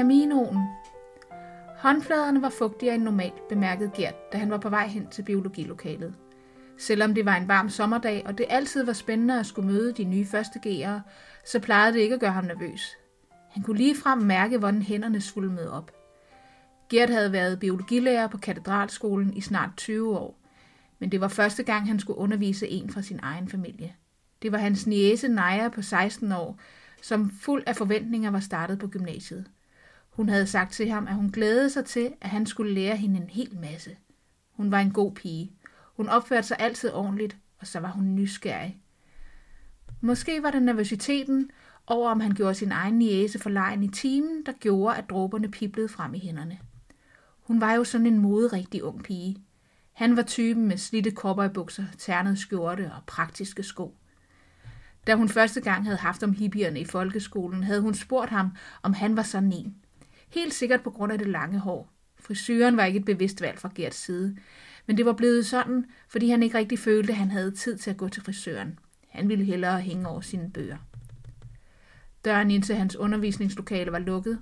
Caminoen. Håndfladerne var fugtigere end normalt, bemærkede Gert, da han var på vej hen til biologilokalet. Selvom det var en varm sommerdag, og det altid var spændende at skulle møde de nye første G'ere, så plejede det ikke at gøre ham nervøs. Han kunne lige frem mærke, hvordan hænderne svulmede op. Gert havde været biologilærer på katedralskolen i snart 20 år, men det var første gang, han skulle undervise en fra sin egen familie. Det var hans niece Naja på 16 år, som fuld af forventninger var startet på gymnasiet. Hun havde sagt til ham, at hun glædede sig til, at han skulle lære hende en hel masse. Hun var en god pige. Hun opførte sig altid ordentligt, og så var hun nysgerrig. Måske var det nervøsiteten over, om han gjorde sin egen niese for lejen i timen, der gjorde, at dråberne piblede frem i hænderne. Hun var jo sådan en moderigtig ung pige. Han var typen med slitte cowboybukser, ternet skjorte og praktiske sko. Da hun første gang havde haft om hippierne i folkeskolen, havde hun spurgt ham, om han var sådan en. Helt sikkert på grund af det lange hår. Frisøren var ikke et bevidst valg fra Gerts side, men det var blevet sådan, fordi han ikke rigtig følte, at han havde tid til at gå til frisøren. Han ville hellere hænge over sine bøger. Døren ind til hans undervisningslokale var lukket.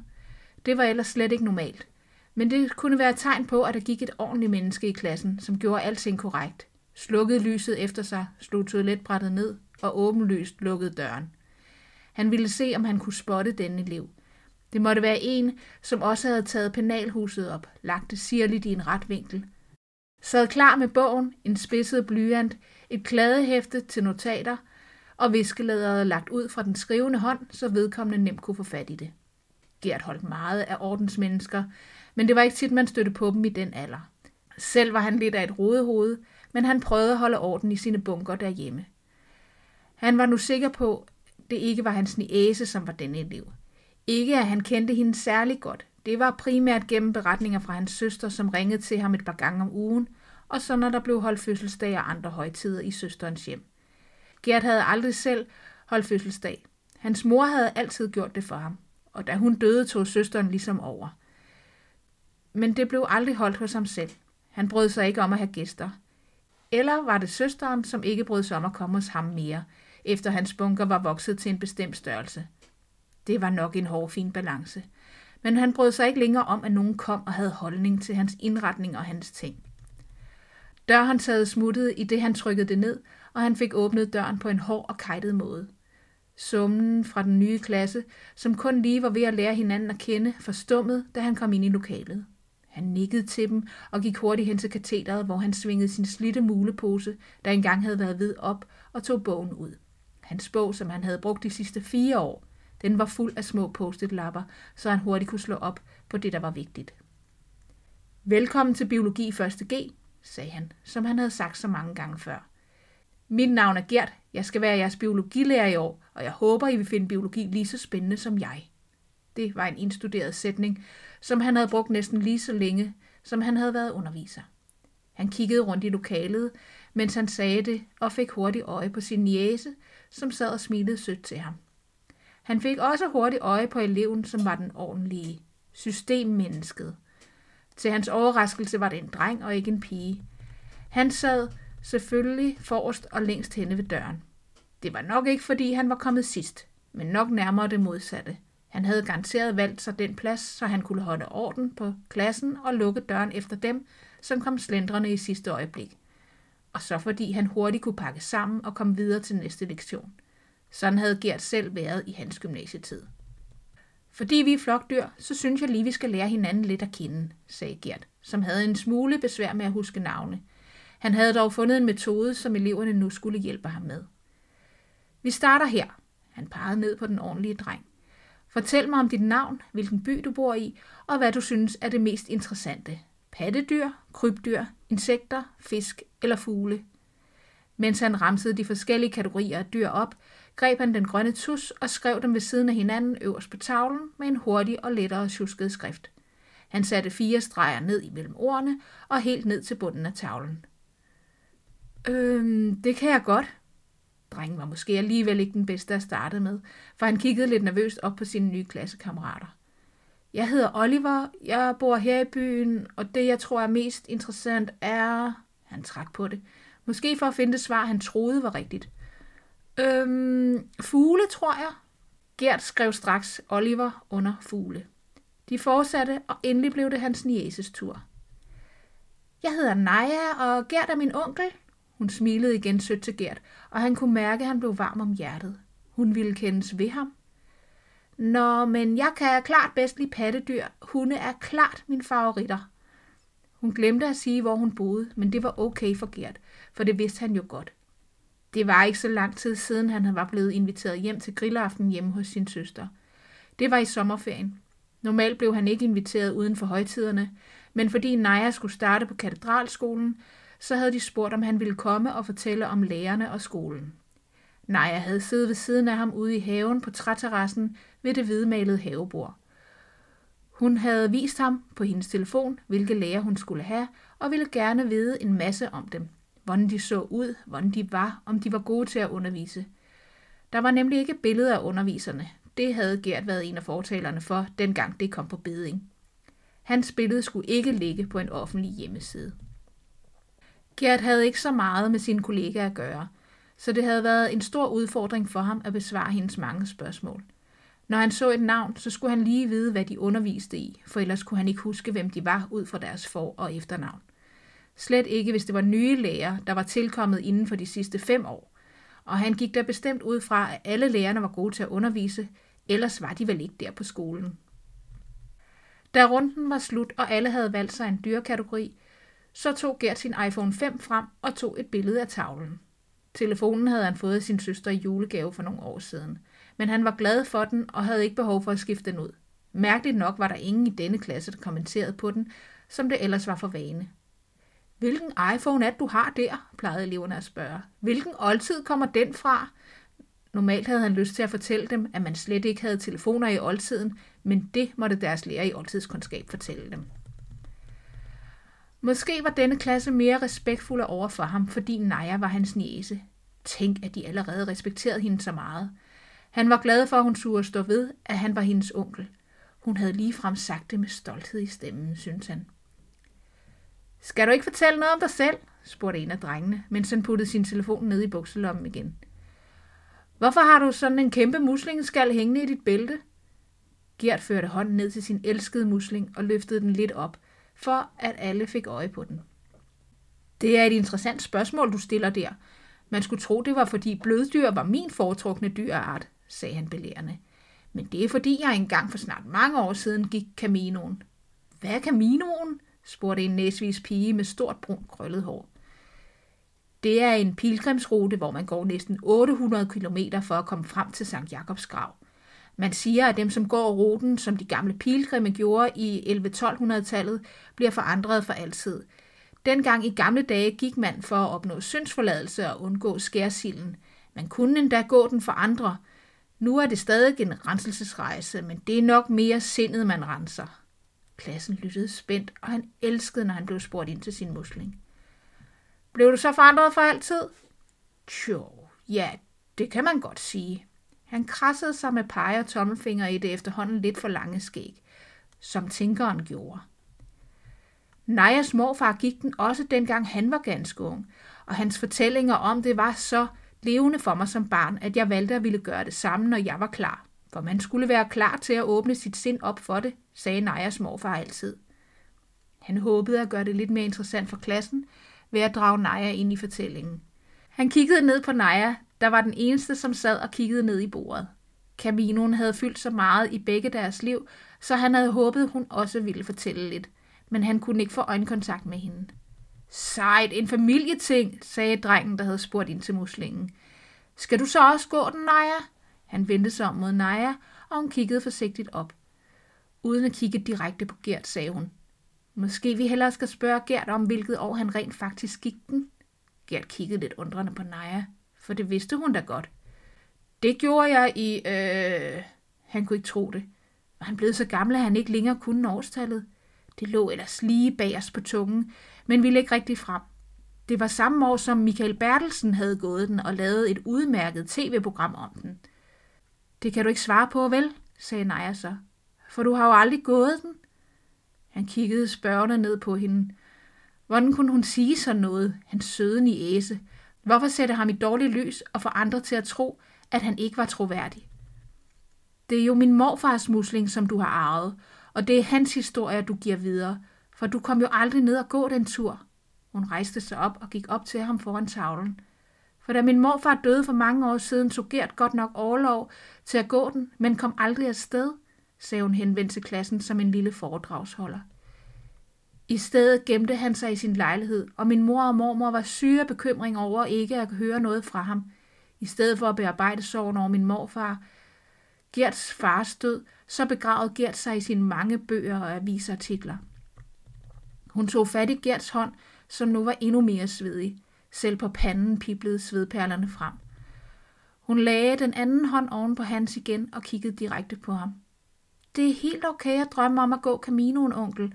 Det var ellers slet ikke normalt. Men det kunne være et tegn på, at der gik et ordentligt menneske i klassen, som gjorde alting korrekt. Slukkede lyset efter sig, slog toiletbrættet ned og åbenlyst lukkede døren. Han ville se, om han kunne spotte denne elev. Det måtte være en, som også havde taget penalhuset op, lagt det sirligt i en ret vinkel. Sad klar med bogen, en spidset blyant, et kladehæfte til notater og viskelæderet lagt ud fra den skrivende hånd, så vedkommende nemt kunne få fat i det. Gert holdt meget af ordensmennesker, men det var ikke tit, man støtte på dem i den alder. Selv var han lidt af et rodehoved, men han prøvede at holde orden i sine bunker derhjemme. Han var nu sikker på, det ikke var hans niæse, som var denne elev. Ikke at han kendte hende særlig godt. Det var primært gennem beretninger fra hans søster, som ringede til ham et par gange om ugen, og så når der blev holdt fødselsdag og andre højtider i søsterens hjem. Gert havde aldrig selv holdt fødselsdag. Hans mor havde altid gjort det for ham, og da hun døde, tog søsteren ligesom over. Men det blev aldrig holdt hos ham selv. Han brød sig ikke om at have gæster. Eller var det søsteren, som ikke brød sig om at komme hos ham mere, efter hans bunker var vokset til en bestemt størrelse. Det var nok en hård fin balance. Men han brød sig ikke længere om, at nogen kom og havde holdning til hans indretning og hans ting. Dørhåndtaget smuttede i det han trykkede det ned, og han fik åbnet døren på en hård og kajtet måde. Summen fra den nye klasse, som kun lige var ved at lære hinanden at kende, forstummede, da han kom ind i lokalet. Han nikkede til dem og gik hurtigt hen til katedret, hvor han svingede sin slitte mulepose, der engang havde været ved op, og tog bogen ud. Hans bog, som han havde brugt de sidste fire år, den var fuld af små post-it-lapper, så han hurtigt kunne slå op på det, der var vigtigt. Velkommen til Biologi 1.G, sagde han, som han havde sagt så mange gange før. Mit navn er Gert, jeg skal være jeres biologilærer i år, og jeg håber, I vil finde biologi lige så spændende som jeg. Det var en indstuderet sætning, som han havde brugt næsten lige så længe, som han havde været underviser. Han kiggede rundt i lokalet, mens han sagde det, og fik hurtigt øje på sin niese, som sad og smilede sødt til ham. Han fik også hurtigt øje på eleven, som var den ordentlige systemmennesket. Til hans overraskelse var det en dreng og ikke en pige. Han sad selvfølgelig forrest og længst henne ved døren. Det var nok ikke, fordi han var kommet sidst, men nok nærmere det modsatte. Han havde garanteret valgt sig den plads, så han kunne holde orden på klassen og lukke døren efter dem, som kom slendrende i sidste øjeblik. Og så fordi han hurtigt kunne pakke sammen og komme videre til næste lektion. Sådan havde Gert selv været i hans gymnasietid. Fordi vi er flokdyr, så synes jeg lige, vi skal lære hinanden lidt at kende, sagde Gert, som havde en smule besvær med at huske navne. Han havde dog fundet en metode, som eleverne nu skulle hjælpe ham med. Vi starter her. Han pegede ned på den ordentlige dreng. Fortæl mig om dit navn, hvilken by du bor i, og hvad du synes er det mest interessante. Pattedyr, krybdyr, insekter, fisk eller fugle. Mens han ramsede de forskellige kategorier af dyr op, greb han den grønne tus og skrev dem ved siden af hinanden øverst på tavlen med en hurtig og lettere tjusket skrift. Han satte fire streger ned imellem ordene og helt ned til bunden af tavlen. Øhm, det kan jeg godt. Drengen var måske alligevel ikke den bedste at starte med, for han kiggede lidt nervøst op på sine nye klassekammerater. Jeg hedder Oliver, jeg bor her i byen, og det jeg tror er mest interessant er... Han trak på det. Måske for at finde det svar, han troede var rigtigt. Øhm, fugle, tror jeg. Gert skrev straks Oliver under fugle. De fortsatte, og endelig blev det hans nieces tur. Jeg hedder Naja, og Gert er min onkel. Hun smilede igen sødt til Gert, og han kunne mærke, at han blev varm om hjertet. Hun ville kendes ved ham. Nå, men jeg kan klart bedst lide pattedyr. Hunde er klart min favoritter. Hun glemte at sige, hvor hun boede, men det var okay for Gert, for det vidste han jo godt. Det var ikke så lang tid siden, han var blevet inviteret hjem til grillaften hjemme hos sin søster. Det var i sommerferien. Normalt blev han ikke inviteret uden for højtiderne, men fordi Naja skulle starte på katedralskolen, så havde de spurgt, om han ville komme og fortælle om lærerne og skolen. Naja havde siddet ved siden af ham ude i haven på træterrassen ved det hvidmalede havebord. Hun havde vist ham på hendes telefon, hvilke lærer hun skulle have, og ville gerne vide en masse om dem. Hvordan de så ud, hvordan de var, om de var gode til at undervise. Der var nemlig ikke billeder af underviserne. Det havde Gert været en af fortalerne for, dengang det kom på beding. Hans billede skulle ikke ligge på en offentlig hjemmeside. Gert havde ikke så meget med sine kollegaer at gøre, så det havde været en stor udfordring for ham at besvare hendes mange spørgsmål. Når han så et navn, så skulle han lige vide, hvad de underviste i, for ellers kunne han ikke huske, hvem de var ud fra deres for- og efternavn. Slet ikke, hvis det var nye læger, der var tilkommet inden for de sidste fem år. Og han gik der bestemt ud fra, at alle lærerne var gode til at undervise, ellers var de vel ikke der på skolen. Da runden var slut, og alle havde valgt sig en dyrekategori, så tog Gert sin iPhone 5 frem og tog et billede af tavlen. Telefonen havde han fået af sin søster i julegave for nogle år siden, men han var glad for den og havde ikke behov for at skifte den ud. Mærkeligt nok var der ingen i denne klasse, der kommenterede på den, som det ellers var for vane. Hvilken iPhone er det, du har der? plejede eleverne at spørge. Hvilken oldtid kommer den fra? Normalt havde han lyst til at fortælle dem, at man slet ikke havde telefoner i oldtiden, men det måtte deres lærer i oldtidskundskab fortælle dem. Måske var denne klasse mere respektfuld over for ham, fordi Naja var hans niese. Tænk, at de allerede respekterede hende så meget. Han var glad for, at hun turde stå ved, at han var hendes onkel. Hun havde ligefrem sagt det med stolthed i stemmen, synes han. Skal du ikke fortælle noget om dig selv? spurgte en af drengene, mens han puttede sin telefon ned i bukselommen igen. Hvorfor har du sådan en kæmpe muslingeskal hængende i dit bælte? Gert førte hånden ned til sin elskede musling og løftede den lidt op, for at alle fik øje på den. Det er et interessant spørgsmål, du stiller der. Man skulle tro, det var fordi bløddyr var min foretrukne dyreart, sagde han belærende. Men det er fordi, jeg engang for snart mange år siden gik Caminoen. Hvad er Caminoen? Spurgte en næsvis pige med stort brunt krøllet hår. Det er en pilgrimsrute, hvor man går næsten 800 km for at komme frem til Sankt Jakobs grav. Man siger, at dem, som går ruten, som de gamle pilgrimme gjorde i 11-1200-tallet, bliver forandret for altid. Dengang i gamle dage gik man for at opnå syndsforladelse og undgå skærsilden. Man kunne endda gå den for andre. Nu er det stadig en renselsesrejse, men det er nok mere sindet, man renser. Klassen lyttede spændt, og han elskede, når han blev spurgt ind til sin musling. Blev du så forandret for altid? Tjo, ja, det kan man godt sige. Han krassede sig med pege og tommelfinger i det efterhånden lidt for lange skæg, som tænkeren gjorde. Najas morfar gik den også dengang han var ganske ung, og hans fortællinger om det var så levende for mig som barn, at jeg valgte at ville gøre det samme, når jeg var klar. For man skulle være klar til at åbne sit sind op for det, sagde Najas morfar altid. Han håbede at gøre det lidt mere interessant for klassen ved at drage Naja ind i fortællingen. Han kiggede ned på Naja, der var den eneste, som sad og kiggede ned i bordet. Caminoen havde fyldt så meget i begge deres liv, så han havde håbet, hun også ville fortælle lidt, men han kunne ikke få øjenkontakt med hende. Sejt, en familieting, sagde drengen, der havde spurgt ind til muslingen. Skal du så også gå den, Naja? Han vendte sig om mod Naja, og hun kiggede forsigtigt op. Uden at kigge direkte på Gert, sagde hun. Måske vi hellere skal spørge Gert om, hvilket år han rent faktisk gik den. Gert kiggede lidt undrende på Naja for det vidste hun da godt. Det gjorde jeg i... Øh... Han kunne ikke tro det. Var han blevet så gammel, at han ikke længere kunne årstallet? Det lå ellers lige bag os på tungen, men ville ikke rigtig frem. Det var samme år, som Michael Bertelsen havde gået den og lavet et udmærket tv-program om den. Det kan du ikke svare på, vel? sagde Naja så. For du har jo aldrig gået den. Han kiggede spørgende ned på hende. Hvordan kunne hun sige sådan noget, hans i Æse. Hvorfor sætte ham i dårligt lys og få andre til at tro, at han ikke var troværdig? Det er jo min morfars musling, som du har arvet, Og det er hans historie, du giver videre, for du kom jo aldrig ned og gå den tur. Hun rejste sig op og gik op til ham foran tavlen. For da min morfar døde for mange år siden, tog Gert godt nok overlov til at gå den, men kom aldrig afsted, sagde hun henvendt til klassen som en lille foredragsholder. I stedet gemte han sig i sin lejlighed, og min mor og mormor var syge af bekymring over ikke at høre noget fra ham. I stedet for at bearbejde sorgen over min morfar, Gerts fars død, så begravede Gert sig i sine mange bøger og avisartikler. Hun tog fat i Gerts hånd, som nu var endnu mere svedig. Selv på panden piblede svedperlerne frem. Hun lagde den anden hånd oven på hans igen og kiggede direkte på ham. Det er helt okay at drømme om at gå Caminoen, onkel,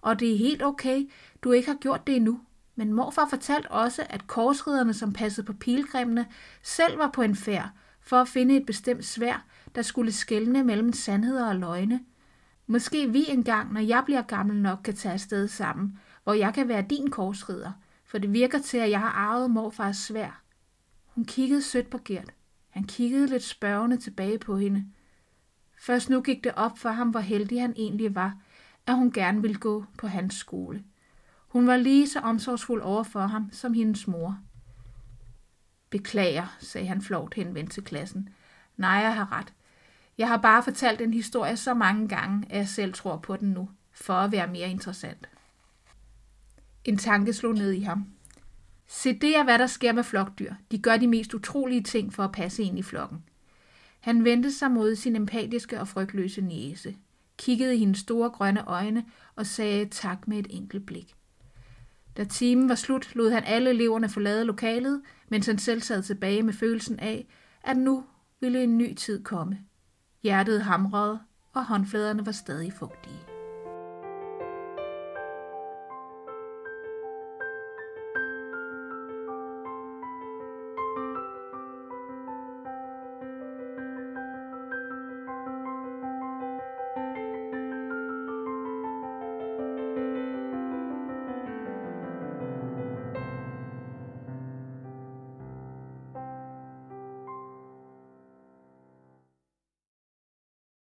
og det er helt okay, du ikke har gjort det endnu. Men morfar fortalte også, at korsriderne, som passede på pilgrimene, selv var på en færd for at finde et bestemt svær, der skulle skelne mellem sandheder og løgne. Måske vi engang, når jeg bliver gammel nok, kan tage afsted sammen, hvor jeg kan være din korsrider, for det virker til, at jeg har arvet morfars svær. Hun kiggede sødt på Gert. Han kiggede lidt spørgende tilbage på hende. Først nu gik det op for ham, hvor heldig han egentlig var, at hun gerne ville gå på hans skole. Hun var lige så omsorgsfuld over for ham som hendes mor. Beklager, sagde han flovt henvendt til klassen. Nej, jeg har ret. Jeg har bare fortalt en historie så mange gange, at jeg selv tror på den nu, for at være mere interessant. En tanke slog ned i ham. Se, det er, hvad der sker med flokdyr. De gør de mest utrolige ting for at passe ind i flokken. Han vendte sig mod sin empatiske og frygtløse næse, kiggede i hendes store grønne øjne og sagde tak med et enkelt blik. Da timen var slut, lod han alle eleverne forlade lokalet, mens han selv sad tilbage med følelsen af, at nu ville en ny tid komme. Hjertet hamrede, og håndfladerne var stadig fugtige.